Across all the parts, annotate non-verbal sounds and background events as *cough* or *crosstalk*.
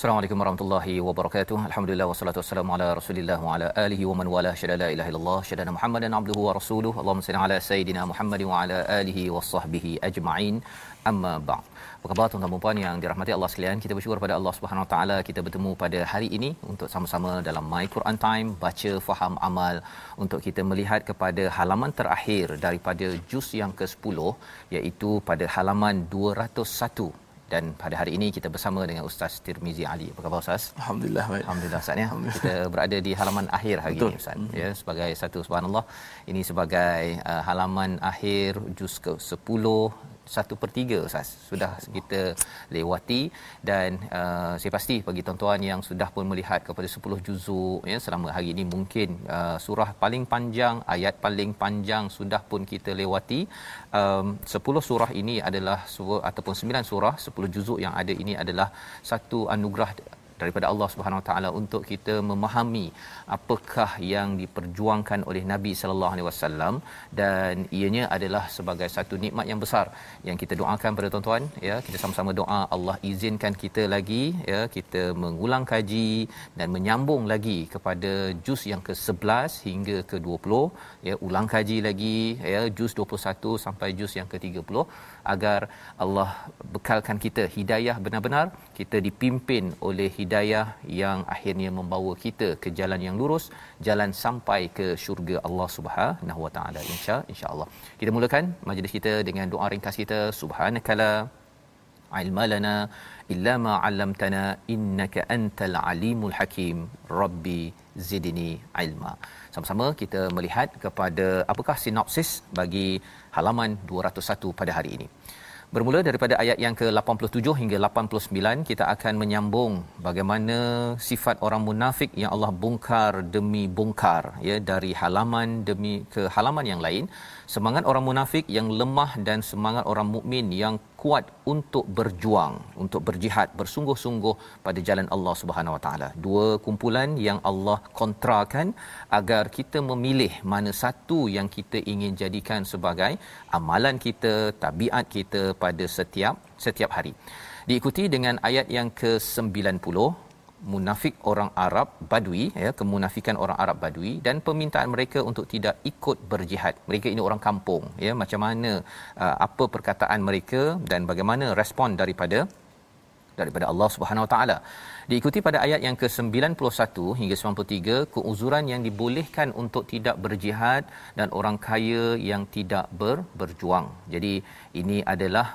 Assalamualaikum warahmatullahi wabarakatuh. Alhamdulillah wassalatu wassalamu ala Rasulillah wa ala alihi wa man wala syada la ilaha illallah syada Muhammadan abduhu wa rasuluhu. Allahumma salli ala sayidina Muhammad wa ala alihi wa sahbihi ajma'in. Amma ba'd. Apa khabar tuan-tuan puan yang dirahmati Allah sekalian? Kita bersyukur pada Allah Subhanahu Wa Taala kita bertemu pada hari ini untuk sama-sama dalam My Quran Time baca faham amal untuk kita melihat kepada halaman terakhir daripada juz yang ke-10 iaitu pada halaman 201 dan pada hari ini kita bersama dengan Ustaz Tirmizi Ali. Apa khabar Ustaz? Alhamdulillah baik. Alhamdulillah Ustaz ya. Kita berada di halaman akhir hari Betul. ini Ustaz. Ya sebagai satu subhanallah ini sebagai uh, halaman akhir juz ke-10 satu per tiga Ustaz sudah kita lewati. Dan uh, saya pasti bagi tuan-tuan yang sudah pun melihat kepada 10 juzuk ya selama hari ini mungkin uh, surah paling panjang ayat paling panjang sudah pun kita lewati. Um, 10 surah ini adalah surah ataupun 9 surah 10 juzuk yang ada ini adalah satu anugerah daripada Allah Subhanahu Wa Taala untuk kita memahami apakah yang diperjuangkan oleh Nabi sallallahu alaihi wasallam dan ianya adalah sebagai satu nikmat yang besar yang kita doakan pada tuan-tuan ya. Kita sama-sama doa Allah izinkan kita lagi ya kita mengulang kaji dan menyambung lagi kepada juz yang ke-11 hingga ke-20 ya ulang kaji lagi ya juz 21 sampai juz yang ke-30 agar Allah bekalkan kita hidayah benar-benar kita dipimpin oleh hidayah yang akhirnya membawa kita ke jalan yang lurus jalan sampai ke syurga Allah Subhanahu Wa Taala insya insyaallah. Kita mulakan majlis kita dengan doa ringkas kita. Subhanakala ilma lana illa ma 'allamtana innaka antal alimul hakim. Rabbi zidni ilma. Sama-sama kita melihat kepada apakah sinopsis bagi halaman 201 pada hari ini Bermula daripada ayat yang ke-87 hingga 89 kita akan menyambung bagaimana sifat orang munafik yang Allah bongkar demi bongkar ya dari halaman demi ke halaman yang lain semangat orang munafik yang lemah dan semangat orang mukmin yang kuat untuk berjuang untuk berjihad bersungguh-sungguh pada jalan Allah Subhanahu Wa Taala. Dua kumpulan yang Allah kontrakan agar kita memilih mana satu yang kita ingin jadikan sebagai amalan kita tabiat kita pada setiap setiap hari. Diikuti dengan ayat yang ke-90 munafik orang Arab Badui ya kemunafikan orang Arab Badui dan permintaan mereka untuk tidak ikut berjihad. Mereka ini orang kampung ya macam mana uh, apa perkataan mereka dan bagaimana respon daripada daripada Allah Subhanahu Wa Taala. Diikuti pada ayat yang ke-91 hingga 93 keuzuran yang dibolehkan untuk tidak berjihad dan orang kaya yang tidak ber, berjuang. Jadi ini adalah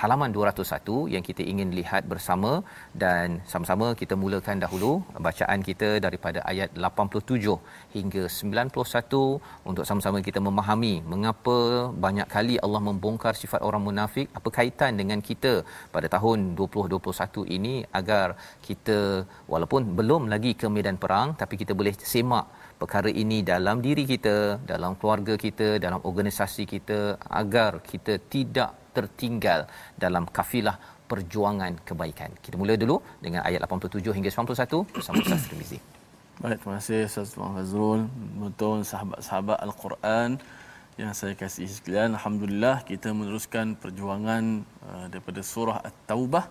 halaman 201 yang kita ingin lihat bersama dan sama-sama kita mulakan dahulu bacaan kita daripada ayat 87 hingga 91 untuk sama-sama kita memahami mengapa banyak kali Allah membongkar sifat orang munafik apa kaitan dengan kita pada tahun 2021 ini agar kita walaupun belum lagi ke medan perang tapi kita boleh semak perkara ini dalam diri kita dalam keluarga kita dalam organisasi kita agar kita tidak tertinggal dalam kafilah perjuangan kebaikan. Kita mula dulu dengan ayat 87 hingga 91 bersama Ustaz Tirmizi. Baik, terima kasih Ustaz Muhammad Fazrul. Betul sahabat-sahabat Al-Quran yang saya kasih sekalian. Alhamdulillah kita meneruskan perjuangan uh, daripada surah At-Taubah.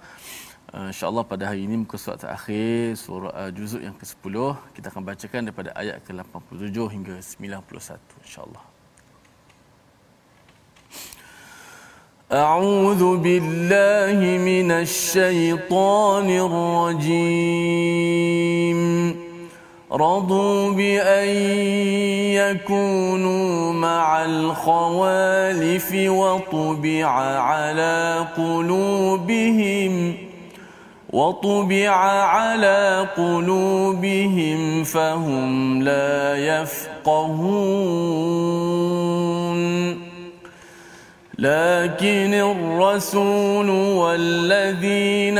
Uh, InsyaAllah pada hari ini muka surat terakhir surah uh, juzuk yang ke-10 kita akan bacakan daripada ayat ke-87 hingga 91 insyaAllah. أعوذ بالله من الشيطان الرجيم رضوا بأن يكونوا مع الخوالف وطبع على قلوبهم وطبع على قلوبهم فهم لا يفقهون. لكن الرسول والذين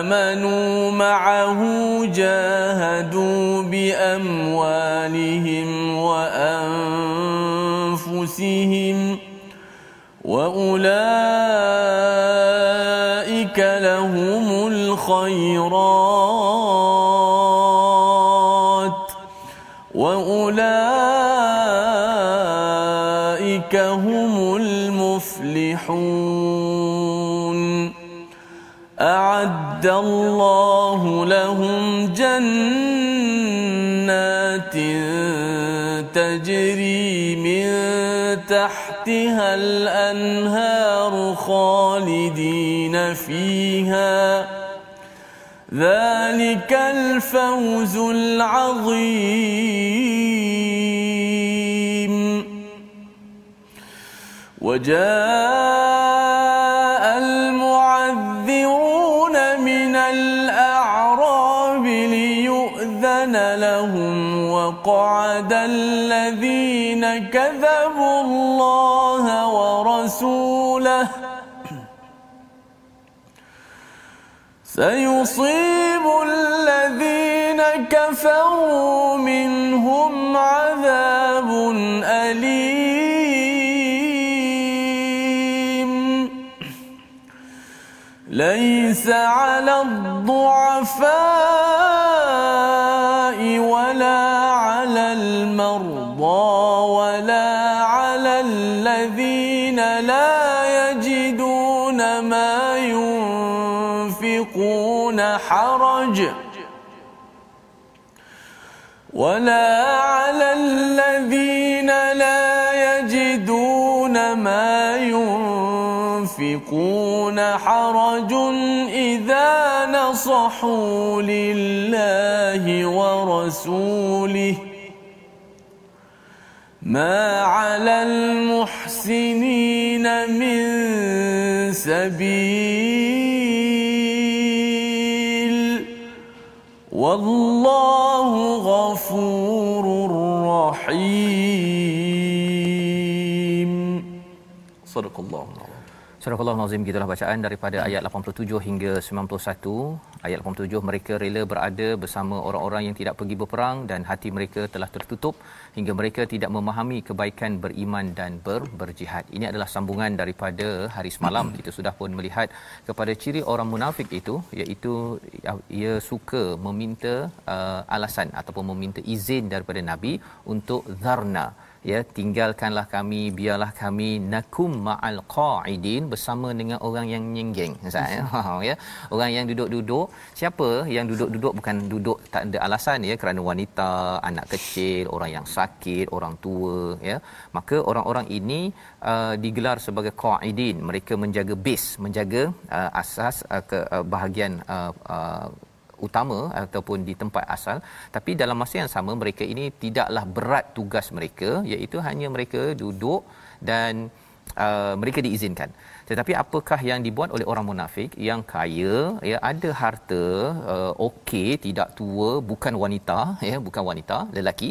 آمنوا معه جاهدوا بأموالهم وأنفسهم وأولئك لهم الخيرات وأولئك هم المفلحون أعد الله لهم جنات تجري من تحتها الأنهار خالدين فيها ذلك الفوز العظيم. وجاء المعذرون من الأعراب ليؤذن لهم وقعد الذين كذبوا الله ورسوله سيصيب الذين كفروا منهم عذاب أليم. ليس على الضعفاء ينفقون حرج. ولا على الذين لا يجدون ما ينفقون حرج إذا نصحوا لله ورسوله. ما على المحسنين من سبيل والله غفور رحيم. صدق الله. Surah Nazim gitulah bacaan daripada ayat 87 hingga 91. Ayat 87 mereka rela berada bersama orang-orang yang tidak pergi berperang dan hati mereka telah tertutup hingga mereka tidak memahami kebaikan beriman dan ber, berjihad. Ini adalah sambungan daripada hari semalam kita sudah pun melihat kepada ciri orang munafik itu iaitu ia suka meminta uh, alasan ataupun meminta izin daripada nabi untuk zarna ya tinggalkanlah kami biarlah kami nakum ma'al qaidin bersama dengan orang yang nyenggeng Ustaz ya. *laughs* Ya. Orang yang duduk-duduk. Siapa yang duduk-duduk? Bukan duduk tak ada alasan ya. Kerana wanita anak kecil orang yang sakit orang tua ya. Maka orang-orang ini uh, digelar sebagai qaidin. Mereka menjaga base menjaga uh, asas uh, ke uh, bahagian uh, uh, utama ataupun di tempat asal. Tapi dalam masa yang sama mereka ini tidaklah berat tugas mereka iaitu hanya mereka duduk dan uh, mereka diizinkan. Tetapi apakah yang dibuat oleh orang munafik yang kaya ya ada harta uh, okey tidak tua bukan wanita ya bukan wanita lelaki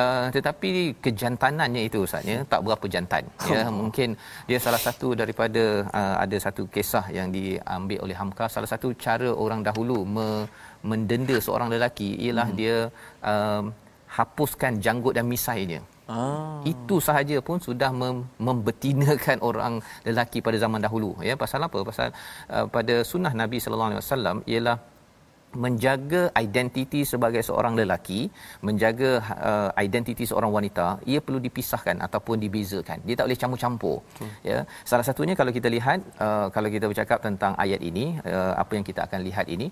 uh, tetapi kejantanannya itu ustaz ya tak berapa jantan ya. *laughs* Mungkin dia salah satu daripada uh, ada satu kisah yang diambil oleh Hamka. Salah satu cara orang dahulu me, mendenda seorang lelaki ialah hmm. dia um, hapuskan janggut dan misainya Ah. Itu sahaja pun sudah mem- membetinakan orang lelaki pada zaman dahulu ya pasal apa pasal uh, pada sunnah Nabi sallallahu alaihi wasallam ialah menjaga identiti sebagai seorang lelaki menjaga uh, identiti seorang wanita ia perlu dipisahkan ataupun dibezakan dia tak boleh campur-campur hmm. ya salah satunya kalau kita lihat uh, kalau kita bercakap tentang ayat ini uh, apa yang kita akan lihat ini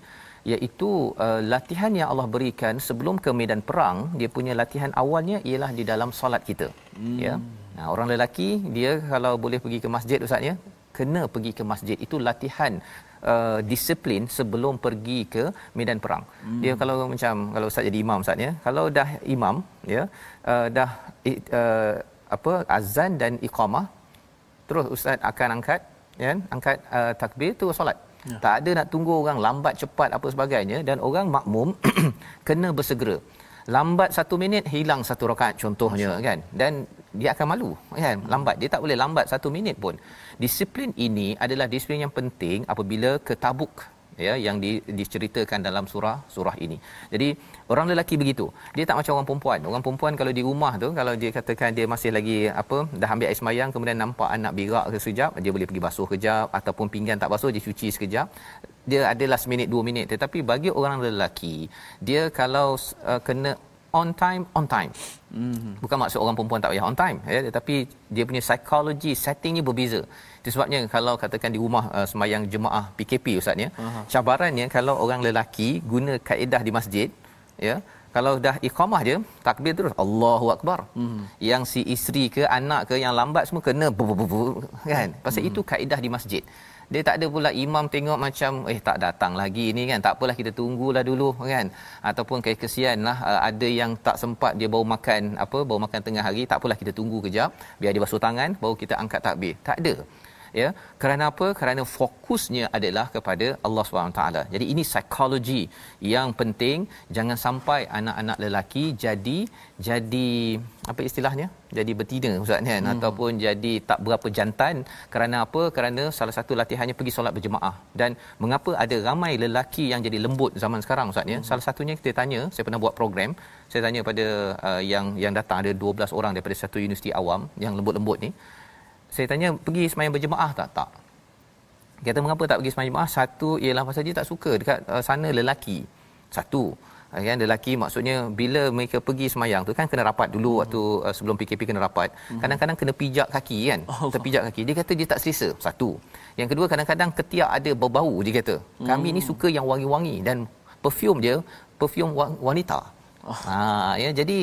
iaitu uh, latihan yang Allah berikan sebelum ke medan perang dia punya latihan awalnya ialah di dalam solat kita. Hmm. ya. Nah orang lelaki dia kalau boleh pergi ke masjid ustaz ya kena pergi ke masjid. Itu latihan uh, disiplin sebelum pergi ke medan perang. Hmm. dia kalau macam kalau ustaz jadi imam ustaz ya kalau dah imam ya uh, dah uh, apa azan dan iqamah terus ustaz akan angkat ya angkat uh, takbir tu solat Ya. Tak ada nak tunggu orang lambat cepat apa sebagainya dan orang makmum *clears throat* kena bersegera. Lambat satu minit hilang satu rakaat contohnya Masya. kan dan dia akan malu kan lambat dia tak boleh lambat satu minit pun. Disiplin ini adalah disiplin yang penting apabila ke Tabuk ya yang di, diceritakan dalam surah surah ini. Jadi orang lelaki begitu. Dia tak macam orang perempuan. Orang perempuan kalau di rumah tu kalau dia katakan dia masih lagi apa dah ambil air semayang kemudian nampak anak berak ke sekejap dia boleh pergi basuh kejap ataupun pinggan tak basuh dia cuci sekejap. Dia adalah seminit dua minit tetapi bagi orang lelaki dia kalau uh, kena on time on time. Mm-hmm. Bukan maksud orang perempuan tak payah on time ya tetapi dia punya psikologi settingnya berbeza. Itu sebabnya kalau katakan di rumah uh, semayang jemaah PKP ustaz ya. Uh-huh. Cabarannya kalau orang lelaki guna kaedah di masjid ya kalau dah iqamah je takbir terus Allahu akbar. Mm-hmm. Yang si isteri ke anak ke yang lambat semua kena kan. Pasal mm-hmm. itu kaedah di masjid dia tak ada pula imam tengok macam eh tak datang lagi ni kan tak apalah kita tunggulah dulu kan ataupun kayak kesian lah uh, ada yang tak sempat dia baru makan apa baru makan tengah hari tak apalah kita tunggu kejap biar dia basuh tangan baru kita angkat takbir tak ada ya kerana apa? Kerana fokusnya adalah kepada Allah Subhanahu taala. Jadi ini psikologi yang penting. Jangan sampai anak-anak lelaki jadi jadi apa istilahnya? Jadi betina ustaz kan? Hmm. ataupun jadi tak berapa jantan. Kerana apa? Kerana salah satu latihannya pergi solat berjemaah. Dan mengapa ada ramai lelaki yang jadi lembut zaman sekarang ustaz ya? Hmm. salah satunya kita tanya saya pernah buat program saya tanya pada uh, yang yang datang ada 12 orang daripada satu universiti awam yang lembut-lembut ni saya tanya pergi semayang berjemaah tak tak kata mengapa tak pergi semayang berjemaah satu ialah pasal dia tak suka dekat uh, sana lelaki satu uh, kan lelaki maksudnya bila mereka pergi semayang tu kan kena rapat dulu hmm. waktu uh, sebelum PKP kena rapat hmm. kadang-kadang kena pijak kaki kan oh. terpijak kaki dia kata dia tak selesa satu yang kedua kadang-kadang ketiak ada bau-bau dia kata hmm. kami ni suka yang wangi-wangi dan perfume dia perfume wanita oh. ha ya jadi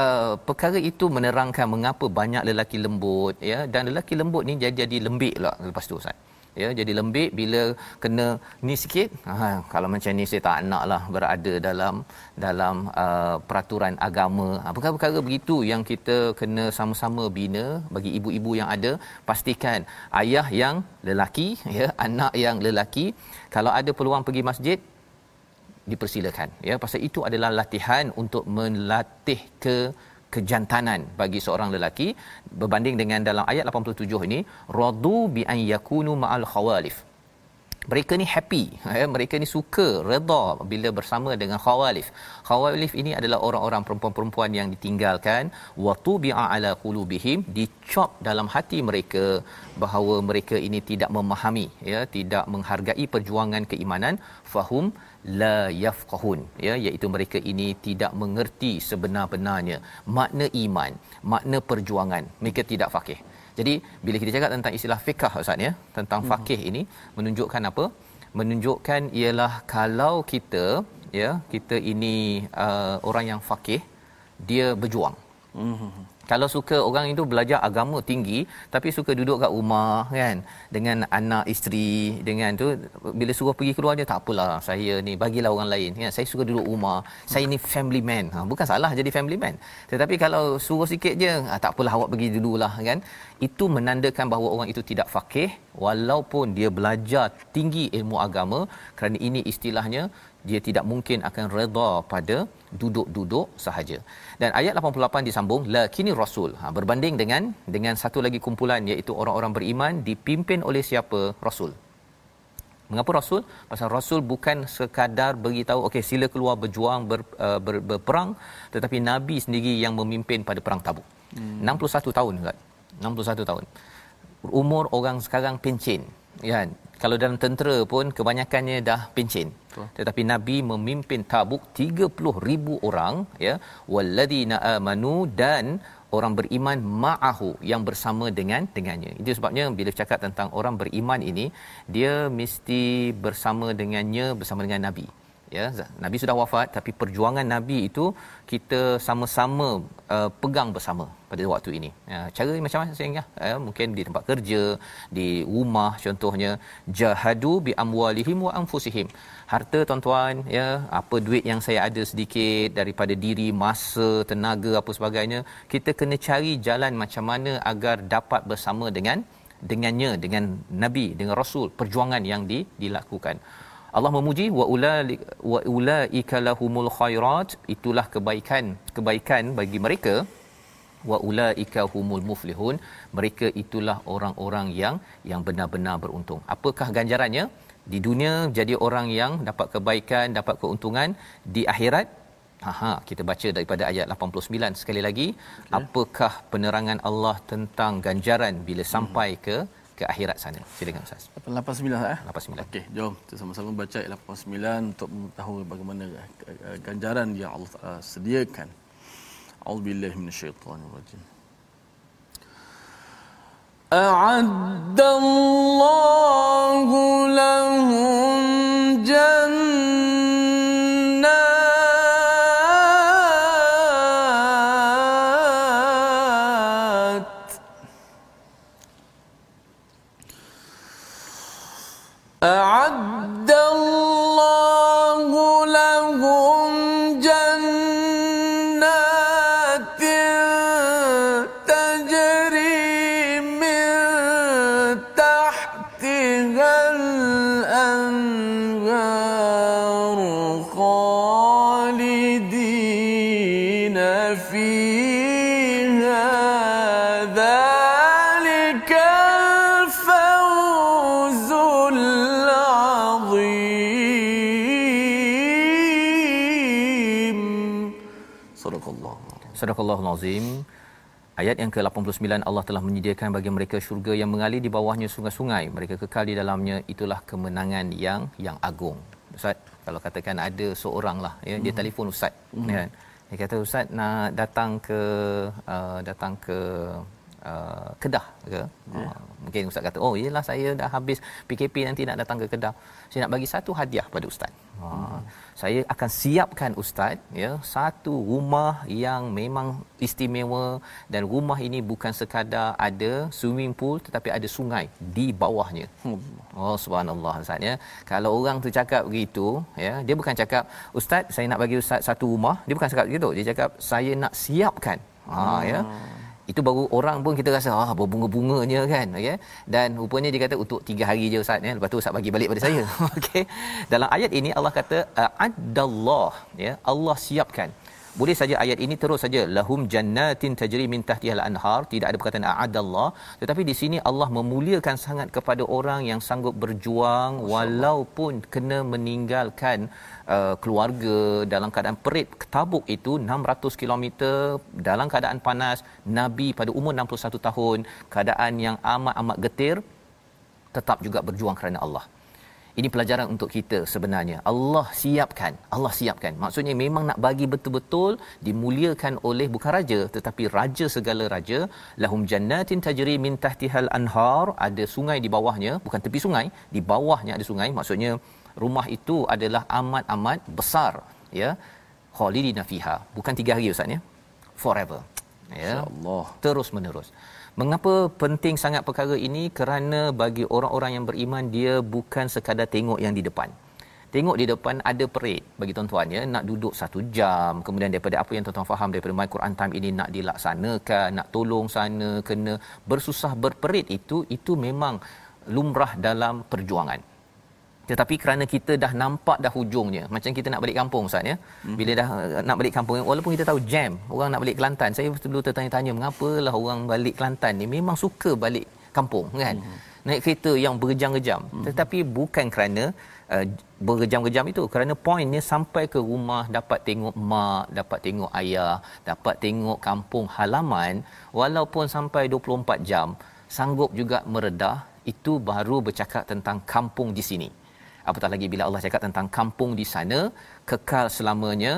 uh, perkara itu menerangkan mengapa banyak lelaki lembut ya. Dan lelaki lembut ni jadi jadi lembik lah lepas tu Ustaz. Ya jadi lembik bila kena ni sikit ha, kalau macam ni saya tak nak lah berada dalam dalam uh, peraturan agama. Ha, perkara-perkara begitu yang kita kena sama-sama bina bagi ibu-ibu yang ada. Pastikan ayah yang lelaki ya anak yang lelaki kalau ada peluang pergi masjid dipersilakan. Ya pasal itu adalah latihan untuk melatih ke kejantanan bagi seorang lelaki. Berbanding dengan dalam ayat 87 ini radu bi an yakunu ma'al khawalif. Mereka ni happy ya mereka ni suka redha bila bersama dengan khawalif. Khawalif ini adalah orang-orang perempuan-perempuan yang ditinggalkan. Wa tubi'a ala qulubihim dicop dalam hati mereka bahawa mereka ini tidak memahami ya tidak menghargai perjuangan keimanan. Fahum la yafqahun ya iaitu mereka ini tidak mengerti sebenar-benarnya makna iman makna perjuangan. Mereka tidak faqih. Jadi bila kita cakap tentang istilah fiqh ustaz ya tentang hmm. faqih ini menunjukkan apa? Menunjukkan ialah kalau kita ya kita ini uh, orang yang faqih dia berjuang. Hmm kalau suka orang itu belajar agama tinggi tapi suka duduk kat rumah kan dengan anak isteri dengan tu bila suruh pergi keluar dia tak apalah saya ni bagilah orang lain. Kan saya suka duduk rumah. Saya ni family man. Ha, bukan salah jadi family man. Tetapi kalau suruh sikit je ha, tak apalah awak pergi dululah kan itu menandakan bahawa orang itu tidak faqih walaupun dia belajar tinggi ilmu agama kerana ini istilahnya dia tidak mungkin akan redha pada duduk-duduk sahaja. Dan ayat 88 disambung lakini rasul. Ha, berbanding dengan dengan satu lagi kumpulan iaitu orang-orang beriman dipimpin oleh siapa? Rasul. Mengapa rasul? Pasal rasul bukan sekadar beritahu okey sila keluar berjuang ber, uh, ber, berperang tetapi nabi sendiri yang memimpin pada perang Tabuk. Hmm. 61 tahun kan. 61 tahun. Umur orang sekarang pencen. Ya, kalau dalam tentera pun kebanyakannya dah pencen. Tetapi nabi memimpin Tabuk 30,000 orang ya. Walladina amanu dan orang beriman ma'ahu yang bersama dengan dengannya. Itu sebabnya bila cakap tentang orang beriman ini dia mesti bersama dengannya bersama dengan nabi. Ya, nabi sudah wafat tapi perjuangan nabi itu kita sama-sama uh, pegang bersama pada waktu ini. Ya, cara macam mana saya ingat? Ya, mungkin di tempat kerja, di rumah contohnya jahadu bi amwalihim wa anfusihim harta tuan-tuan ya apa duit yang saya ada sedikit daripada diri masa tenaga apa sebagainya kita kena cari jalan macam mana agar dapat bersama dengan dengannya dengan nabi dengan rasul perjuangan yang di, dilakukan Allah memuji wa ula wa ulaika lahumul khairat itulah kebaikan kebaikan bagi mereka. Wa ulaika humul muflihun mereka itulah orang-orang yang yang benar-benar beruntung. Apakah ganjarannya? Di dunia jadi orang yang dapat kebaikan dapat keuntungan di akhirat? Ha kita baca daripada ayat 89 sekali lagi. Okay. apakah penerangan Allah tentang ganjaran bila hmm. sampai ke ke akhirat sana silakan ustaz 89 eh 89 okey jom kita sama-sama baca ayat 89 untuk mengetahui bagaimana ganjaran yang Allah uh, sediakan auzubillahi minasyaitonirrajim أعد الله لهم جنات Sadaqallahul Azim. Ayat yang ke-89 Allah telah menyediakan bagi mereka syurga yang mengalir di bawahnya sungai-sungai. Mereka kekal di dalamnya. Itulah kemenangan yang yang agung. Ustaz, kalau katakan ada seorang lah ya, mm-hmm. dia telefon ustaz mm-hmm. kan. Dia kata ustaz nak datang ke uh, datang ke uh, Kedah ke? Yeah. Uh, mungkin ustaz kata, "Oh, iyalah saya dah habis PKP nanti nak datang ke Kedah. Saya nak bagi satu hadiah pada ustaz." Hmm. Saya akan siapkan ustaz ya satu rumah yang memang istimewa dan rumah ini bukan sekadar ada swimming pool tetapi ada sungai di bawahnya. Hmm. Oh subhanallah ustaz ya. Kalau orang tu cakap begitu ya, dia bukan cakap ustaz saya nak bagi ustaz satu rumah, dia bukan cakap begitu. Dia cakap saya nak siapkan. Ha hmm. ya itu baru orang pun kita rasa ah berbunga-bunganya kan okey. Dan rupanya dia kata untuk 3 hari je ustaz ya. Lepas tu ustaz bagi balik pada saya. *laughs* Okey. Dalam ayat ini Allah kata adallah ya Allah siapkan. Boleh saja ayat ini terus saja lahum jannatin tajri min tahtiha al-anhar tidak ada perkataan a'adallah tetapi di sini Allah memuliakan sangat kepada orang yang sanggup berjuang walaupun kena meninggalkan uh, keluarga dalam keadaan perit Tabuk itu 600 km dalam keadaan panas nabi pada umur 61 tahun keadaan yang amat amat getir tetap juga berjuang kerana Allah ini pelajaran untuk kita sebenarnya. Allah siapkan, Allah siapkan. Maksudnya memang nak bagi betul-betul dimuliakan oleh bukan raja tetapi raja segala raja. Lahum jannatin tajri min tahtihal anhar, ada sungai di bawahnya, bukan tepi sungai, di bawahnya ada sungai. Maksudnya rumah itu adalah amat-amat besar, ya. Khalidina fiha. Bukan tiga hari ustaz ya. Forever. Ya. Allah. Terus menerus. Mengapa penting sangat perkara ini? Kerana bagi orang-orang yang beriman dia bukan sekadar tengok yang di depan. Tengok di depan ada perit bagi tuan-tuan ya nak duduk satu jam kemudian daripada apa yang tuan-tuan faham daripada My Quran Time ini nak dilaksanakan nak tolong sana kena bersusah berperit itu itu memang lumrah dalam perjuangan tetapi kerana kita dah nampak dah hujungnya macam kita nak balik kampung ustaz ya mm-hmm. bila dah uh, nak balik kampung walaupun kita tahu jam orang nak balik Kelantan saya dulu tertanya-tanya mengapalah orang balik Kelantan ni memang suka balik kampung kan mm-hmm. naik kereta yang berjam-jam hmm. tetapi bukan kerana uh, berjam-jam itu kerana poinnya sampai ke rumah dapat tengok mak dapat tengok ayah dapat tengok kampung halaman walaupun sampai 24 jam sanggup juga meredah itu baru bercakap tentang kampung di sini apatah lagi bila Allah cakap tentang kampung di sana kekal selamanya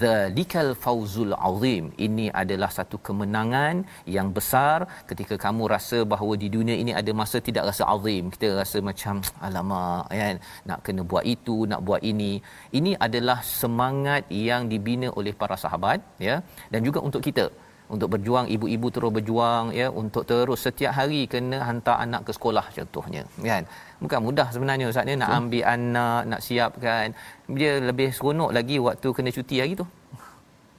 zalikal fauzul azim. Ini adalah satu kemenangan yang besar ketika kamu rasa bahawa di dunia ini ada masa tidak rasa azim. Kita rasa macam alamak kan? Nak kena buat itu nak buat ini. Ini adalah semangat yang dibina oleh para sahabat ya. Dan juga untuk kita untuk berjuang ibu-ibu terus berjuang ya untuk terus setiap hari kena hantar anak ke sekolah contohnya kan? Bukan mudah sebenarnya ustaz ni nak ambil anak nak siapkan dia lebih seronok lagi waktu kena cuti hari tu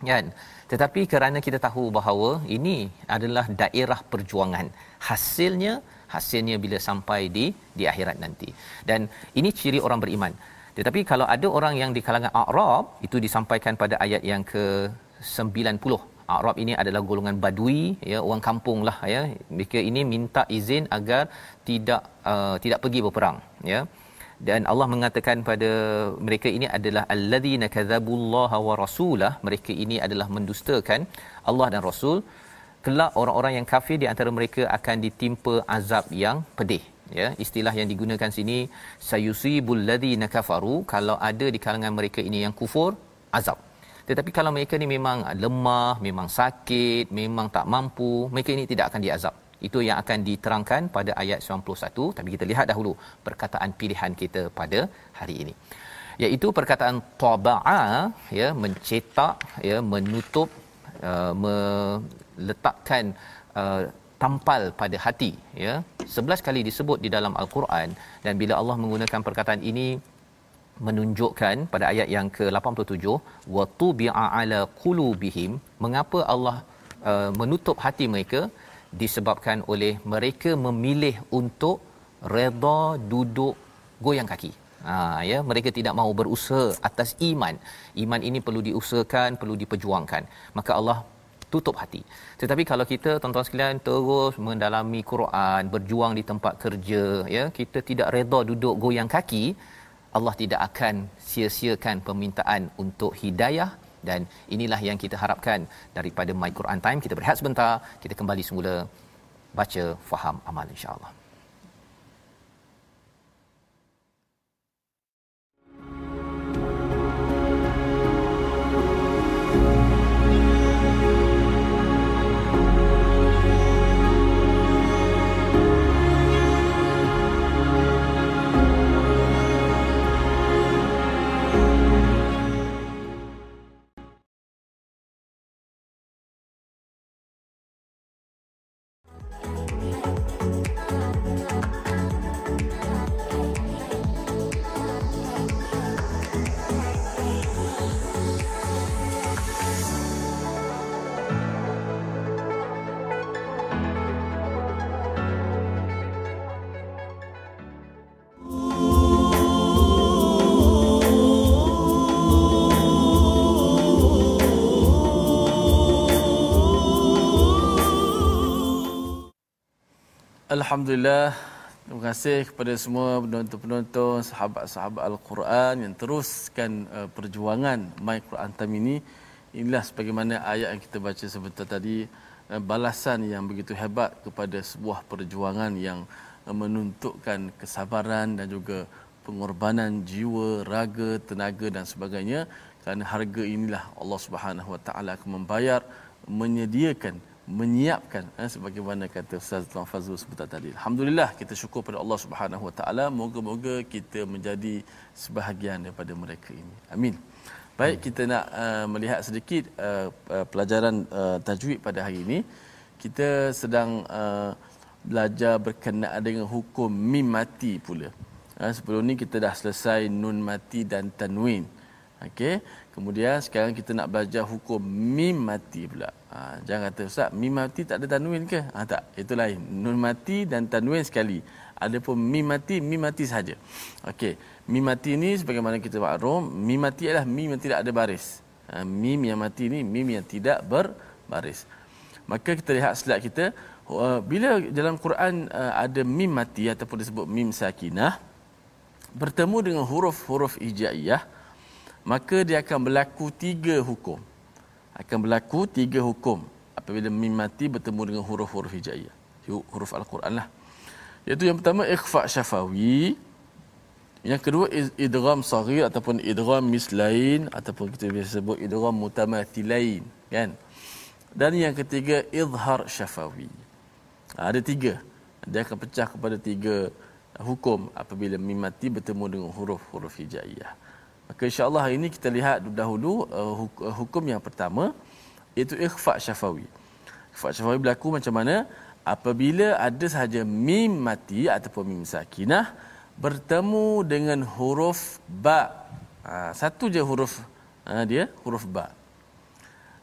kan? Tetapi kerana kita tahu bahawa ini adalah daerah perjuangan hasilnya hasilnya bila sampai di di akhirat nanti. Dan ini ciri orang beriman. Tetapi kalau ada orang yang di kalangan Arab itu disampaikan pada ayat yang ke 90 Arab ini adalah golongan badui ya orang kampung lah ya. Mereka ini minta izin agar tidak uh, tidak pergi berperang ya. Dan Allah mengatakan pada mereka ini adalah alladzina kadzabullaha wa rasulah. Mereka ini adalah mendustakan Allah dan Rasul. Kelak orang-orang yang kafir di antara mereka akan ditimpa azab yang pedih ya. Istilah yang digunakan sini sayusibul ladzina kafaru. Kalau ada di kalangan mereka ini yang kufur azab tetapi kalau mereka ni memang lemah, memang sakit, memang tak mampu, mereka ini tidak akan diazab. Itu yang akan diterangkan pada ayat 91. Tapi kita lihat dahulu perkataan pilihan kita pada hari ini. Iaitu perkataan taba'a ya mencetak ya menutup uh, meletakkan uh, tampal pada hati ya 11 kali disebut di dalam al-Quran dan bila Allah menggunakan perkataan ini menunjukkan pada ayat yang ke-87 wa tubi'a ala qulubihim. Mengapa Allah uh, menutup hati mereka? Disebabkan oleh mereka memilih untuk redha duduk goyang kaki. Ha ya mereka tidak mahu berusaha atas iman. Iman ini perlu diusahakan perlu diperjuangkan. Maka Allah tutup hati. Tetapi kalau kita tuan-tuan sekalian terus mendalami Quran, berjuang di tempat kerja, ya, kita tidak redha duduk goyang kaki, Allah tidak akan sia-siakan permintaan untuk hidayah. Dan inilah yang kita harapkan daripada My Quran Time. Kita berehat sebentar. Kita kembali semula baca faham amal insya-Allah Alhamdulillah. Terima kasih kepada semua penonton-penonton, sahabat-sahabat Al-Quran yang teruskan uh, perjuangan My Quran Time ini. Inilah sebagaimana ayat yang kita baca sebentar tadi, uh, balasan yang begitu hebat kepada sebuah perjuangan yang uh, menuntukkan kesabaran dan juga pengorbanan jiwa, raga, tenaga dan sebagainya. Kerana harga inilah Allah Subhanahu Wa Taala akan membayar, menyediakan menyiapkan eh, sebagaimana kata Ustaz Tuan Fazul sebentar tadi. Alhamdulillah kita syukur pada Allah Subhanahu Wa Taala. Moga-moga kita menjadi sebahagian daripada mereka ini. Amin. Baik, kita nak uh, melihat sedikit uh, uh, pelajaran uh, tajwid pada hari ini. Kita sedang uh, belajar berkenaan dengan hukum mim mati pula. Uh, sebelum ni kita dah selesai nun mati dan tanwin. Okey. Kemudian sekarang kita nak belajar hukum mim mati pula. Ha, jangan kata Ustaz, mim mati tak ada tanwin ke? Ha, tak, itu lain. Nun mati dan tanwin sekali. Adapun mim mati, mim mati sahaja. Okey, mim mati ni sebagaimana kita maklum, mim mati adalah mim yang tidak ada baris. Ha, mim yang mati ni mim yang tidak berbaris. Maka kita lihat slide kita, uh, bila dalam Quran uh, ada mim mati ataupun disebut mim sakinah bertemu dengan huruf-huruf hijaiyah maka dia akan berlaku tiga hukum akan berlaku tiga hukum apabila mim mati bertemu dengan huruf-huruf hijaiyah. Huruf al-Quran lah. Iaitu yang pertama ikhfa syafawi. Yang kedua idgham saghir ataupun idgham mislain ataupun kita biasa sebut idgham mutamathilain kan? Dan yang ketiga izhar syafawi. Ha, ada tiga. Dia akan pecah kepada tiga hukum apabila mim mati bertemu dengan huruf-huruf hijaiyah maka insyaallah ini kita lihat dahulu uh, hukum yang pertama iaitu ikhfa syafawi. Ikhfa syafawi berlaku macam mana? Apabila ada sahaja mim mati ataupun mim sakinah bertemu dengan huruf ba. Ha, satu je huruf ha, dia huruf ba.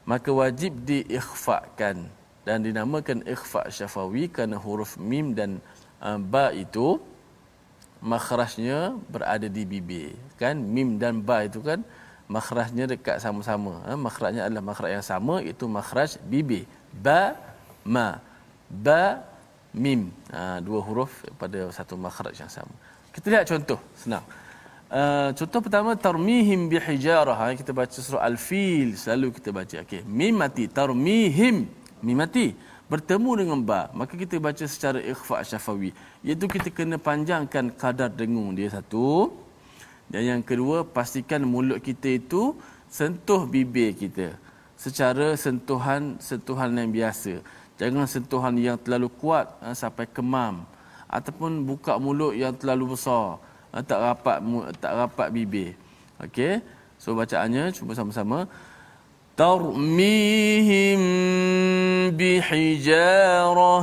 Maka wajib diikhfakan dan dinamakan ikhfa syafawi kerana huruf mim dan uh, ba itu makhrajnya berada di bibir kan? Mim dan ba itu kan makhrajnya dekat sama-sama. Ha? makhrajnya adalah makhraj yang sama itu makhraj bibir. Ba ma. Ba mim. Ha, dua huruf pada satu makhraj yang sama. Kita lihat contoh. Senang. Uh, contoh pertama tarmihim bihijarah. Ha? kita baca surah al-fil selalu kita baca. Okey. Mim mati tarmihim. Mim mati bertemu dengan ba maka kita baca secara ikhfa syafawi. Iaitu kita kena panjangkan kadar dengung dia satu. Dan yang kedua pastikan mulut kita itu sentuh bibir kita secara sentuhan sentuhan yang biasa. Jangan sentuhan yang terlalu kuat ha, sampai kemam. Ataupun buka mulut yang terlalu besar ha, tak rapat tak rapat bibir. Okey? So bacaannya cuba sama-sama ترميهم بحجارة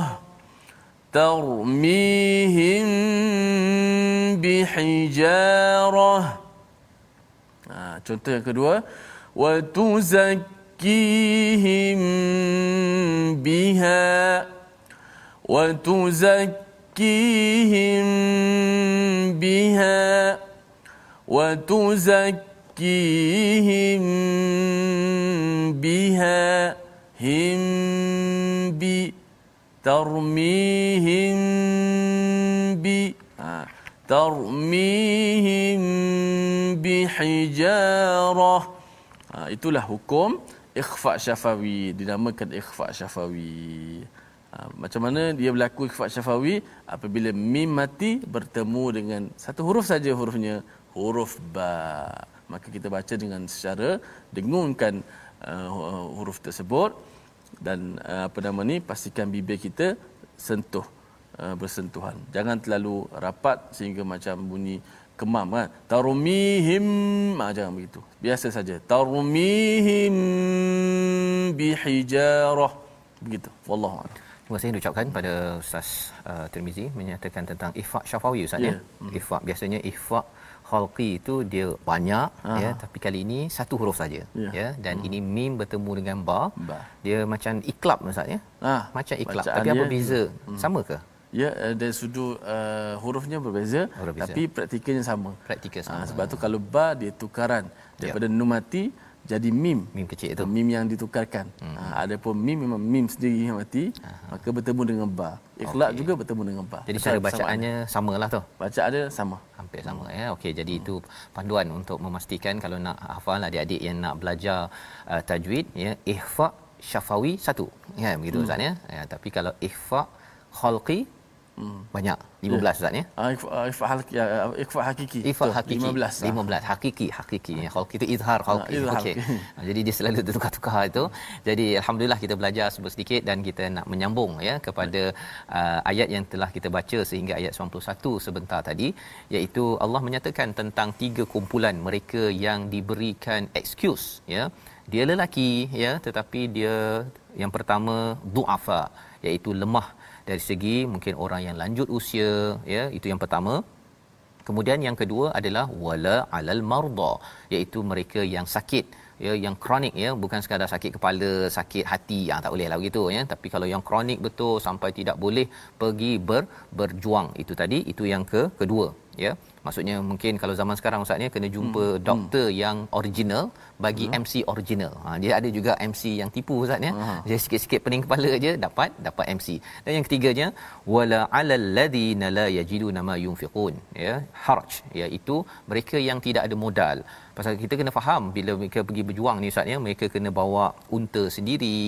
ترميهم بحجارة. ah, contoh yang kedua وتزكيهم بها وتزكيهم بها وتزكيهم بها هم بي ترميهم بي ترميهم بحجارة itulah hukum ikhfa syafawi dinamakan ikhfa syafawi ha, macam mana dia berlaku ikhfa syafawi apabila mim mati bertemu dengan satu huruf saja hurufnya huruf ba maka kita baca dengan secara dengungkan uh, huruf tersebut. Dan uh, apa nama ni pastikan bibir kita sentuh uh, bersentuhan. Jangan terlalu rapat sehingga macam bunyi kemam kan? Tarumihim ah, jangan begitu. Biasa saja. Tarumihim bihijarah. Begitu. Wallahu a'lam. Terima kasih diucapkan pada Ustaz uh, Tirmizi menyatakan tentang ifak syafawi Ustaz yeah. ya. Hmm. Ifak biasanya ifak khalqi itu dia banyak Aha. ya tapi kali ini satu huruf saja ya, ya dan hmm. ini mim bertemu dengan ba, ba. dia macam iklab ustaz ya ah, macam iklab tapi apa beza hmm. sama ke ya eh, dari sudut uh, hurufnya berbeza, berbeza tapi praktikalnya sama praktikal sama ha, sebab tu kalau ba dia tukaran ya. daripada ya. numati jadi mim mim kecil itu mim yang ditukarkan hmm. ha, ada pun mim memang mim sendiri yang mati Aha. maka bertemu dengan ba ikhlaq okay. juga bertemu dengan ba jadi cara bacaannya samalah tu bacaan dia sama hampir sama hmm. ya okey jadi hmm. itu panduan untuk memastikan kalau nak hafal adik-adik yang nak belajar uh, tajwid ya ihfa syafawi satu ya begitu hmm. ustaz ya. ya tapi kalau ihfa khalqi Hmm. Banyak 15 yeah. Ustaz ya. Ah ikhfa hakiki ya, ikhfa hakiki. Ikhfa hakiki 15. 15 hakiki hakiki ya. Kalau kita izhar khalqi ah, okey. Jadi dia selalu tukar-tukar itu. Jadi alhamdulillah kita belajar sedikit dan kita nak menyambung ya kepada uh, ayat yang telah kita baca sehingga ayat 91 sebentar tadi iaitu Allah menyatakan tentang tiga kumpulan mereka yang diberikan excuse ya. Dia lelaki ya tetapi dia yang pertama duafa iaitu lemah dari segi mungkin orang yang lanjut usia ya itu yang pertama kemudian yang kedua adalah wala alal marda iaitu mereka yang sakit ya yang kronik ya bukan sekadar sakit kepala sakit hati yang tak boleh lah begitu ya tapi kalau yang kronik betul sampai tidak boleh pergi ber, berjuang itu tadi itu yang ke kedua ya maksudnya mungkin kalau zaman sekarang ustaznya kena jumpa hmm. doktor hmm. yang original bagi hmm. MC original. Ha dia ada juga MC yang tipu ustaznya dia sikit-sikit pening kepala aja dapat dapat MC dan yang ketiganya wala alal ladina la yajiduna ma yunfiqun. Ya haraj iaitu mereka yang tidak ada modal. Pasal kita kena faham bila mereka pergi berjuang ni ustaz ya mereka kena bawa unta sendiri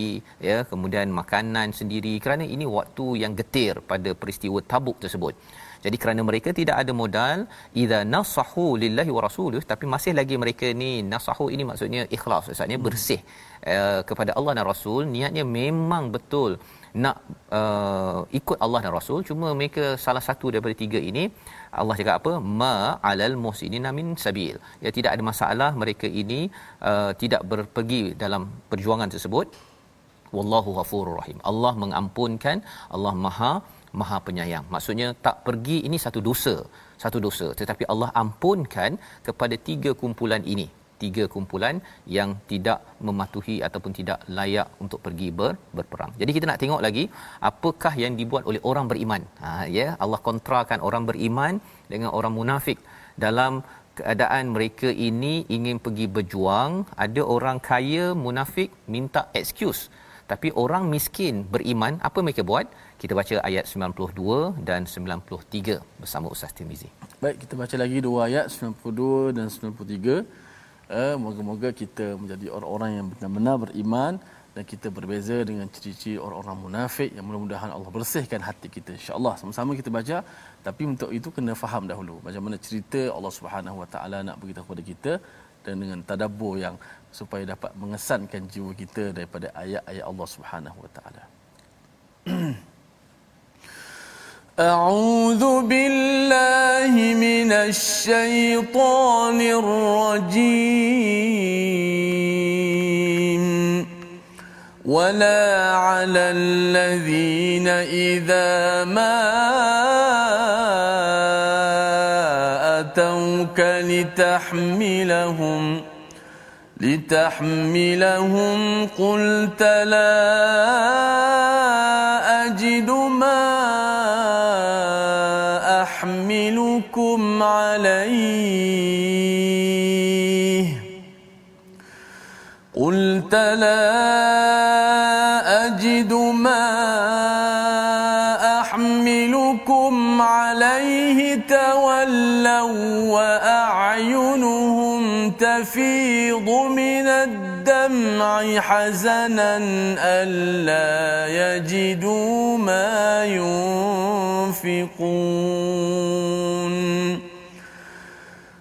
ya kemudian makanan sendiri. Kerana ini waktu yang getir pada peristiwa Tabuk tersebut jadi kerana mereka tidak ada modal idza nasahu lillahi wa rasulih tapi masih lagi mereka ni nasahu ini maksudnya ikhlas maksudnya bersih uh, kepada Allah dan Rasul. Niatnya memang betul nak uh, ikut Allah dan Rasul. Cuma mereka salah satu daripada tiga ini Allah cakap apa? Ma alal muhsinin min sabil. Ya tidak ada masalah mereka ini uh, tidak berpergi dalam perjuangan tersebut. Wallahu ghafurur rahim. Allah mengampunkan Allah maha maha penyayang maksudnya tak pergi ini satu dosa satu dosa tetapi Allah ampunkan kepada tiga kumpulan ini tiga kumpulan yang tidak mematuhi ataupun tidak layak untuk pergi ber, berperang. Jadi kita nak tengok lagi apakah yang dibuat oleh orang beriman. Ha ya Allah kontrakan orang beriman dengan orang munafik dalam keadaan mereka ini ingin pergi berjuang, ada orang kaya munafik minta excuse. Tapi orang miskin beriman, apa mereka buat? Kita baca ayat 92 dan 93 bersama Ustaz Timizi. Baik, kita baca lagi dua ayat 92 dan 93 eh, moga-moga kita menjadi orang-orang yang benar-benar beriman dan kita berbeza dengan ciri-ciri orang-orang munafik yang mudah-mudahan Allah bersihkan hati kita insya-Allah. Sama-sama kita baca tapi untuk itu kena faham dahulu bagaimana cerita Allah Subhanahu Wa Taala nak beritahu kepada kita dan dengan tadabbur yang supaya dapat mengesankan jiwa kita daripada ayat-ayat Allah Subhanahu Wa Taala *clears throat* أعوذ بالله من الشيطان الرجيم. ولا على الذين إذا ما أتوك لتحملهم لتحملهم قلت لا أجد عليه. قلت لا أجد ما أحملكم عليه. تولوا وأعينهم تفيض من الدمع حزنا ألا يجدوا ما ينفقون.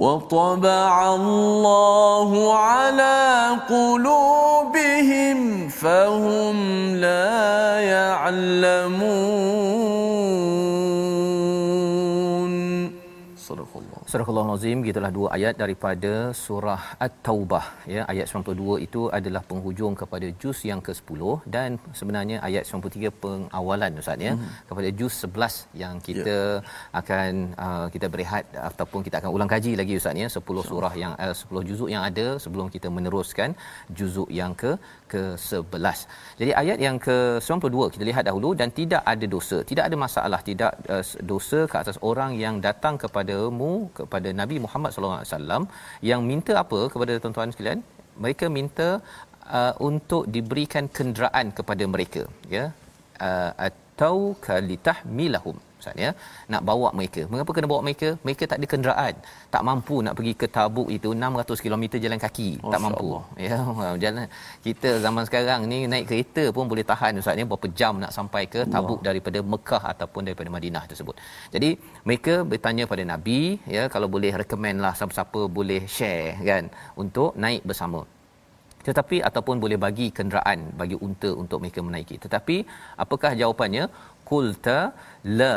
وطبع الله على قلوبهم فهم لا يعلمون Surah Al-Azim gitulah dua ayat daripada surah At-Taubah ya ayat 92 itu adalah penghujung kepada juz yang ke-10 dan sebenarnya ayat 93 pengawalan ustaz ya hmm. kepada juz 11 yang kita yeah. akan uh, kita berehat ataupun kita akan ulang kaji lagi ustaz ya 10 surah yang uh, 10 juzuk yang ada sebelum kita meneruskan juzuk yang ke ke-11. Jadi ayat yang ke-92 kita lihat dahulu dan tidak ada dosa, tidak ada masalah, tidak uh, dosa ke atas orang yang datang kepadamu kepada Nabi Muhammad sallallahu alaihi wasallam yang minta apa kepada tuan-tuan sekalian? Mereka minta uh, untuk diberikan kenderaan kepada mereka, ya. Uh, atau kalitahmilahum Maksudnya nak bawa mereka. Mengapa kena bawa mereka? Mereka tak ada kenderaan. Tak mampu nak pergi ke Tabuk itu 600 km jalan kaki. Masya tak mampu. Allah. *laughs* Ya, jalan kita zaman sekarang ni naik kereta pun boleh tahan ustaz ni berapa jam nak sampai ke Tabuk daripada Mekah ataupun daripada Madinah tersebut. Jadi mereka bertanya pada Nabi ya kalau boleh recommend lah siapa-siapa boleh share kan untuk naik bersama. tetapi ataupun boleh bagi kenderaan bagi unta untuk mereka menaiki tetapi apakah jawapannya qulta la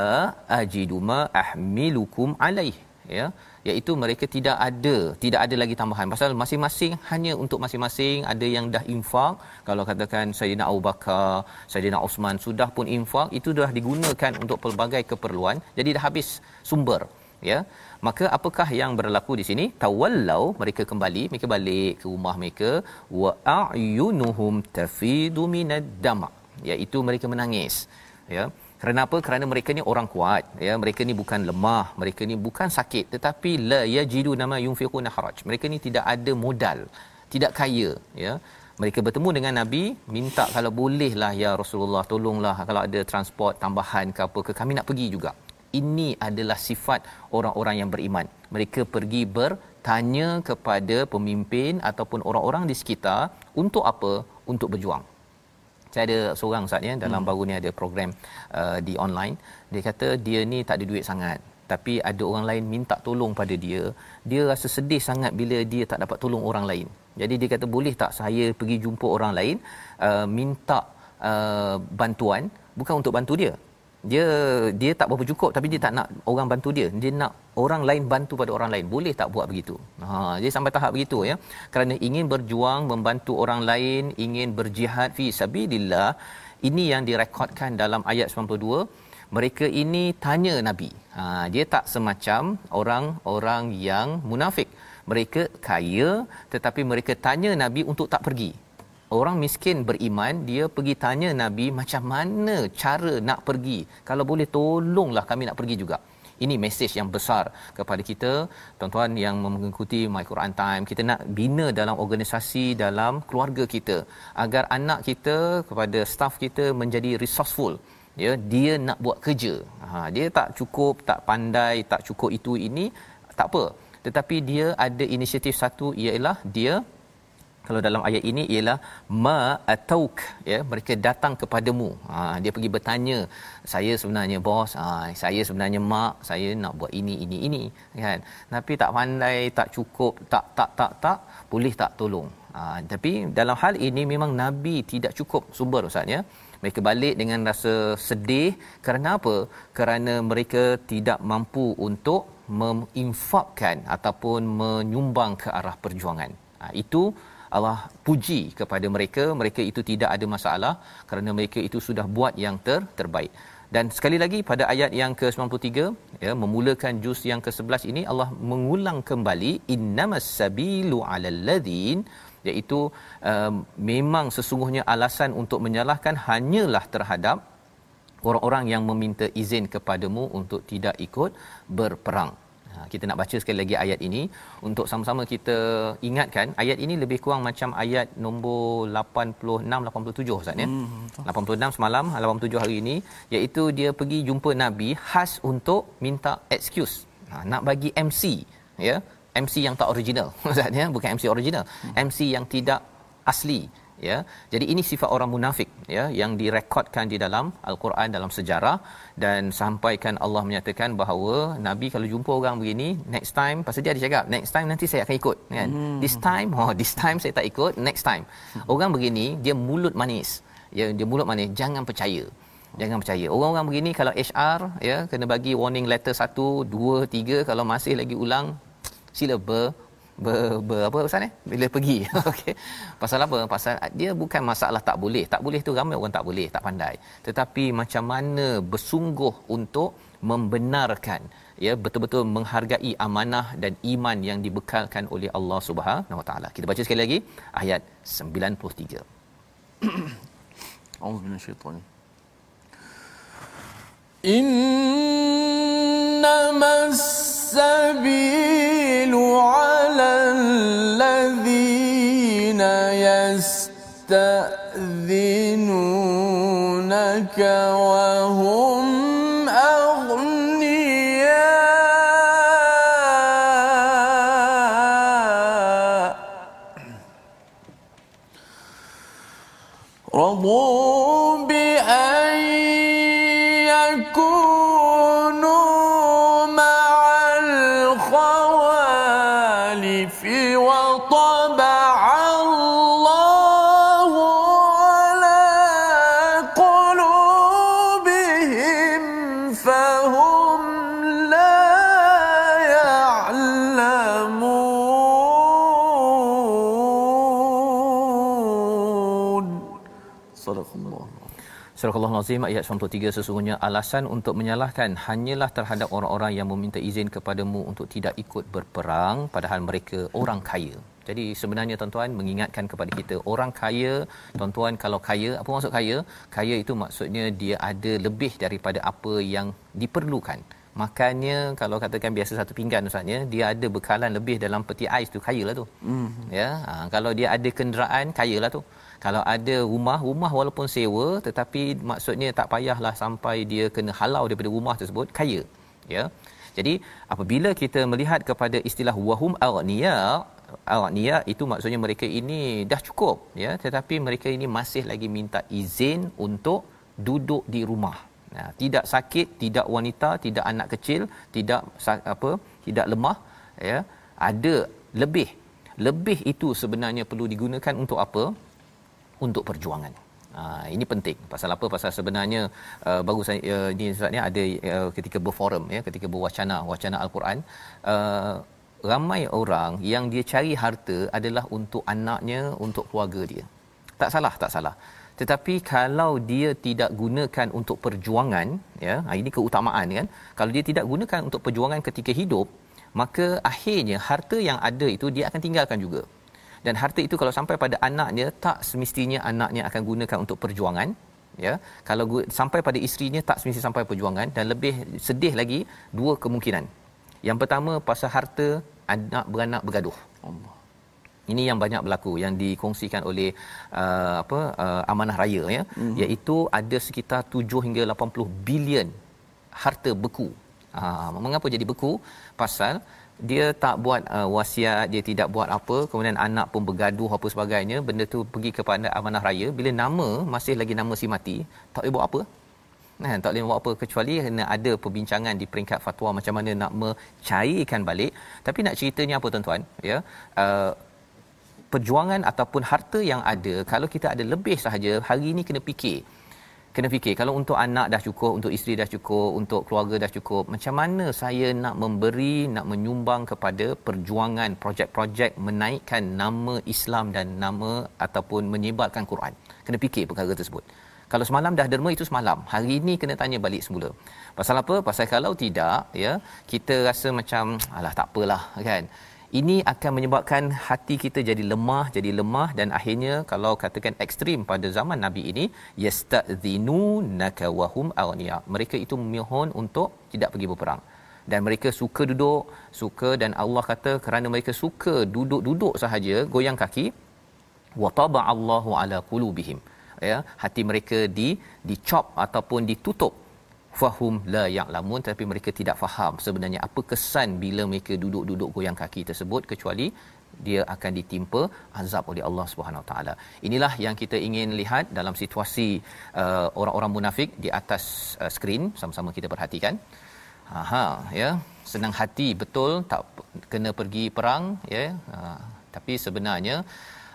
ajidu ma ahmilukum alaih. Ya iaitu mereka tidak ada tidak ada lagi tambahan. Pasal masing-masing hanya untuk masing-masing ada yang dah infak. Kalau katakan Sayyidina Abu Bakar Sayyidina Osman sudah pun infak itu dah digunakan untuk pelbagai keperluan jadi dah habis sumber. Ya maka apakah yang berlaku di sini? Tawallau mereka kembali mereka balik ke rumah mereka. Wa a'yunuhum tafidu minad dam' iaitu mereka menangis. Ya kerana apa? Kerana mereka ni orang kuat ya. Mereka ni bukan lemah mereka ni bukan sakit. Tetapi la yajidu nama yunfiquna haraj. Mereka ni tidak ada modal tidak kaya ya. Mereka bertemu dengan nabi minta kalau bolehlah ya Rasulullah tolonglah kalau ada transport tambahan ke apa ke kami nak pergi juga. Ini adalah sifat orang-orang yang beriman. Mereka pergi bertanya kepada pemimpin ataupun orang-orang di sekitar untuk apa? Untuk berjuang saya ada seorang saat ya dalam hmm. baru ni ada program uh, di online. Dia kata dia ni tak ada duit sangat tapi ada orang lain minta tolong pada dia. Dia rasa sedih sangat bila dia tak dapat tolong orang lain. Jadi dia kata boleh tak saya pergi jumpa orang lain uh, minta uh, bantuan? Bukan untuk bantu dia dia dia tak berapa cukup tapi dia tak nak orang bantu dia. Dia nak orang lain bantu pada orang lain. Boleh tak buat begitu? Ha dia sampai tahap begitu ya. Kerana ingin berjuang membantu orang lain ingin berjihad fi sabilillah ini yang direkodkan dalam ayat 92 mereka ini tanya nabi. Ha dia tak semacam orang-orang yang munafik. Mereka kaya tetapi mereka tanya nabi untuk tak pergi orang miskin beriman dia pergi tanya nabi macam mana cara nak pergi. Kalau boleh tolonglah kami nak pergi juga. Ini mesej yang besar kepada kita tuan-tuan yang mengikuti my Quran time. Kita nak bina dalam organisasi dalam keluarga kita agar anak kita kepada staff kita menjadi resourceful. Ya dia nak buat kerja. Ha dia tak cukup tak pandai tak cukup itu ini tak apa. Tetapi dia ada inisiatif satu ialah dia kalau dalam ayat ini ialah ma atauk ya mereka datang kepadamu. Ha dia pergi bertanya saya sebenarnya bos ha saya sebenarnya mak saya nak buat ini ini ini kan. Tapi tak pandai tak cukup tak tak tak tak boleh tak tolong. Ha tapi dalam hal ini memang nabi tidak cukup sumber ustaz ya. Mereka balik dengan rasa sedih. Kerana apa? Kerana mereka tidak mampu untuk menginfakkan ataupun menyumbang ke arah perjuangan. Ha, itu Allah puji kepada mereka. Mereka itu tidak ada masalah kerana mereka itu sudah buat yang ter terbaik. Dan sekali lagi pada ayat yang ke-93 ya memulakan juz yang ke-11 ini Allah mengulang kembali innamas sabilu alal ladzin iaitu uh, memang sesungguhnya alasan untuk menyalahkan hanyalah terhadap orang-orang yang meminta izin kepadamu untuk tidak ikut berperang kita nak baca sekali lagi ayat ini untuk sama-sama kita ingatkan ayat ini lebih kurang macam ayat nombor 86 87 Ustaz ya. Hmm, 86 semalam 87 hari ini iaitu dia pergi jumpa nabi khas untuk minta excuse. Ha, nak bagi MC ya. MC yang tak original *laughs* Ustaz ya, bukan MC original. Hmm. MC yang tidak asli ya. Jadi ini sifat orang munafik ya yang direkodkan di dalam al-Quran dalam sejarah dan sampaikan Allah menyatakan bahawa nabi kalau jumpa orang begini next time pasal dia ada cakap next time nanti saya akan ikut kan? Hmm. this time *laughs* oh this time saya tak ikut next time. Orang begini dia mulut manis ya dia mulut manis jangan percaya. Jangan percaya. Orang-orang begini kalau HR ya kena bagi warning letter 1 2 3 kalau masih lagi ulang sila ber ber, ber apa pasal ni bila pergi *laughs* okey pasal apa pasal dia bukan masalah tak boleh tak boleh tu ramai orang tak boleh tak pandai tetapi macam mana bersungguh untuk membenarkan ya betul-betul menghargai amanah dan iman yang dibekalkan oleh Allah Subhanahu Wa Taala kita baca sekali lagi ayat 93 أعوذ من الشيطان إنما السبيل على الذين يستأذنونك وهم Al-Azim ayat 93 sesungguhnya alasan untuk menyalahkan hanyalah terhadap orang-orang yang meminta izin kepadamu untuk tidak ikut berperang padahal mereka orang kaya. Jadi sebenarnya tuan-tuan mengingatkan kepada kita orang kaya, tuan-tuan kalau kaya, apa maksud kaya? Kaya itu maksudnya dia ada lebih daripada apa yang diperlukan. Makannya kalau katakan biasa satu pinggan ustaznya, dia ada bekalan lebih dalam peti ais tu kayalah tu. Mm. Ya, ha, kalau dia ada kenderaan kayalah tu. Kalau ada rumah, rumah walaupun sewa tetapi maksudnya tak payahlah sampai dia kena halau daripada rumah tersebut, kaya. Ya. Jadi apabila kita melihat kepada istilah wahum aghniya awaniya itu maksudnya mereka ini dah cukup ya tetapi mereka ini masih lagi minta izin untuk duduk di rumah nah tidak sakit tidak wanita tidak anak kecil tidak apa tidak lemah ya ada lebih lebih itu sebenarnya perlu digunakan untuk apa untuk perjuangan Ha, ini penting. Pasal apa? Pasal sebenarnya uh, baru saya uh, ini saatnya ada uh, ketika berforum ya, ketika berwacana wacana al-Quran uh, ramai orang yang dia cari harta adalah untuk anaknya, untuk keluarga dia. Tak salah, tak salah. Tetapi kalau dia tidak gunakan untuk perjuangan, ya, ini keutamaan kan. Kalau dia tidak gunakan untuk perjuangan ketika hidup, maka akhirnya harta yang ada itu dia akan tinggalkan juga. Dan harta itu kalau sampai pada anaknya, tak semestinya anaknya akan gunakan untuk perjuangan, ya kalau sampai pada isterinya tak semestinya sampai perjuangan dan lebih sedih lagi dua kemungkinan yang pertama pasal harta anak beranak bergaduh. Allah. Ini yang banyak berlaku yang dikongsikan oleh uh, apa uh, amanah raya ya mm-hmm. iaitu ada sekitar 7 hingga 80 bilion harta beku. Ha, mengapa jadi beku? Pasal dia tak buat uh, wasiat, dia tidak buat apa, kemudian anak pun bergaduh apa sebagainya, benda tu pergi kepada amanah raya, bila nama masih lagi nama si mati, tak boleh buat apa? Kan tak boleh buat apa kecuali kena ada perbincangan di peringkat fatwa macam mana nak mencairkan balik. Tapi nak ceritanya apa tuan-tuan? Ya. Uh, perjuangan ataupun harta yang ada kalau kita ada lebih sahaja hari ini kena fikir kena fikir kalau untuk anak dah cukup untuk isteri dah cukup untuk keluarga dah cukup macam mana saya nak memberi nak menyumbang kepada perjuangan projek-projek menaikkan nama Islam dan nama ataupun menyebarkan Quran? Kena fikir perkara tersebut. Kalau semalam dah derma itu semalam. Hari ini kena tanya balik semula. Pasal apa? Pasal kalau tidak ya kita rasa macam alah tak apalah kan ini akan menyebabkan hati kita jadi lemah jadi lemah dan akhirnya kalau katakan ekstrim pada zaman nabi ini yastadzinu nakawahum awniya mereka itu memohon untuk tidak pergi berperang. Dan mereka suka duduk suka dan Allah kata kerana mereka suka duduk-duduk sahaja goyang kaki wa taba Allahu ala qulubihim. Ya hati mereka di dicop ataupun ditutup fahum la ya'lamun tapi mereka tidak faham sebenarnya apa kesan bila mereka duduk-duduk goyang kaki tersebut kecuali dia akan ditimpa azab oleh Allah Subhanahu taala. Inilah yang kita ingin lihat dalam situasi uh, orang-orang munafik di atas uh, skrin sama-sama kita perhatikan. Aha ya, senang hati betul tak kena pergi perang ya. Uh, tapi sebenarnya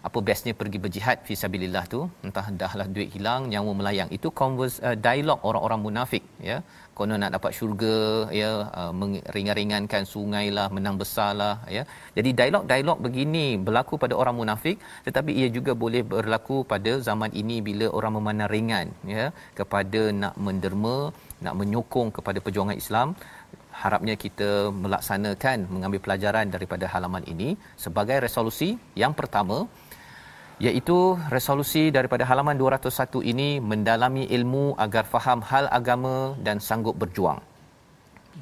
apa bestnya pergi berjihad fi sabilillah tu? Entah dahlah duit hilang nyawa melayang. Itu converse uh, dialog orang-orang munafik ya. Konon nak dapat syurga ya uh, meringan-ringankan sungai lah menang besar lah ya. Jadi dialog-dialog begini berlaku pada orang munafik tetapi ia juga boleh berlaku pada zaman ini bila orang memandang ringan ya kepada nak menderma nak menyokong kepada perjuangan Islam. Harapnya kita melaksanakan mengambil pelajaran daripada halaman ini sebagai resolusi yang pertama iaitu resolusi daripada halaman 201 ini mendalami ilmu agar faham hal agama dan sanggup berjuang.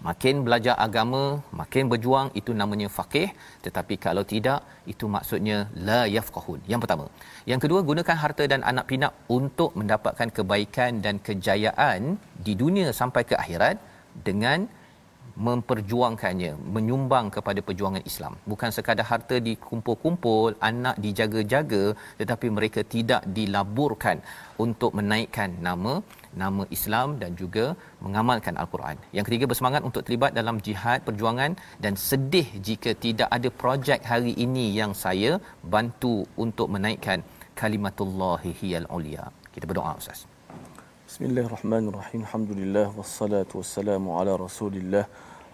Makin belajar agama, makin berjuang itu namanya faqih, tetapi kalau tidak itu maksudnya la yafqahun. Yang pertama. Yang kedua, gunakan harta dan anak pinak untuk mendapatkan kebaikan dan kejayaan di dunia sampai ke akhirat dengan memperjuangkannya menyumbang kepada perjuangan Islam bukan sekadar harta dikumpul-kumpul anak dijaga-jaga tetapi mereka tidak dilaburkan untuk menaikkan nama nama Islam dan juga mengamalkan al-Quran. Yang ketiga bersemangat untuk terlibat dalam jihad perjuangan dan sedih jika tidak ada projek hari ini yang saya bantu untuk menaikkan kalimatullahi hiyal ulia. Kita berdoa Ustaz. Bismillahirrahmanirrahim. Alhamdulillah wassalatu wassalamu ala Rasulillah.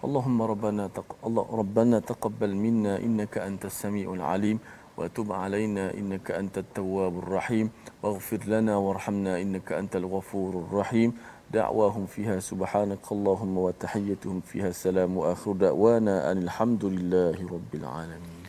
Allahumma rabbana taq Allah rabbana taqabbal minna innaka antas samiul alim wa tub alaina innaka antat tawwabur rahim waghfir lana warhamna innaka antal ghafurur rahim. دعواهم فيها سبحانك اللهم وتحيتهم فيها السلام واخر دعوانا ان الحمد لله رب العالمين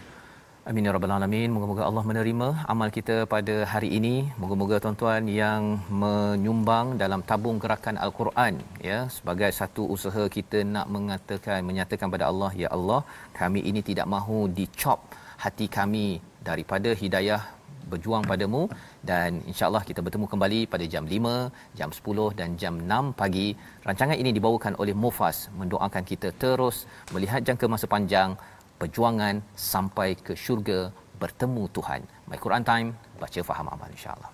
Amin ya rabbal alamin. Moga-moga Allah menerima amal kita pada hari ini. Moga-moga tuan-tuan yang menyumbang dalam tabung gerakan Al-Quran ya sebagai satu usaha kita nak mengatakan menyatakan pada Allah ya Allah, kami ini tidak mahu dicop hati kami daripada hidayah berjuang padamu dan insyaallah kita bertemu kembali pada jam 5, jam 10 dan jam 6 pagi. Rancangan ini dibawakan oleh Mufas mendoakan kita terus melihat jangka masa panjang perjuangan sampai ke syurga bertemu Tuhan. My Quran Time, baca faham amal insya-Allah.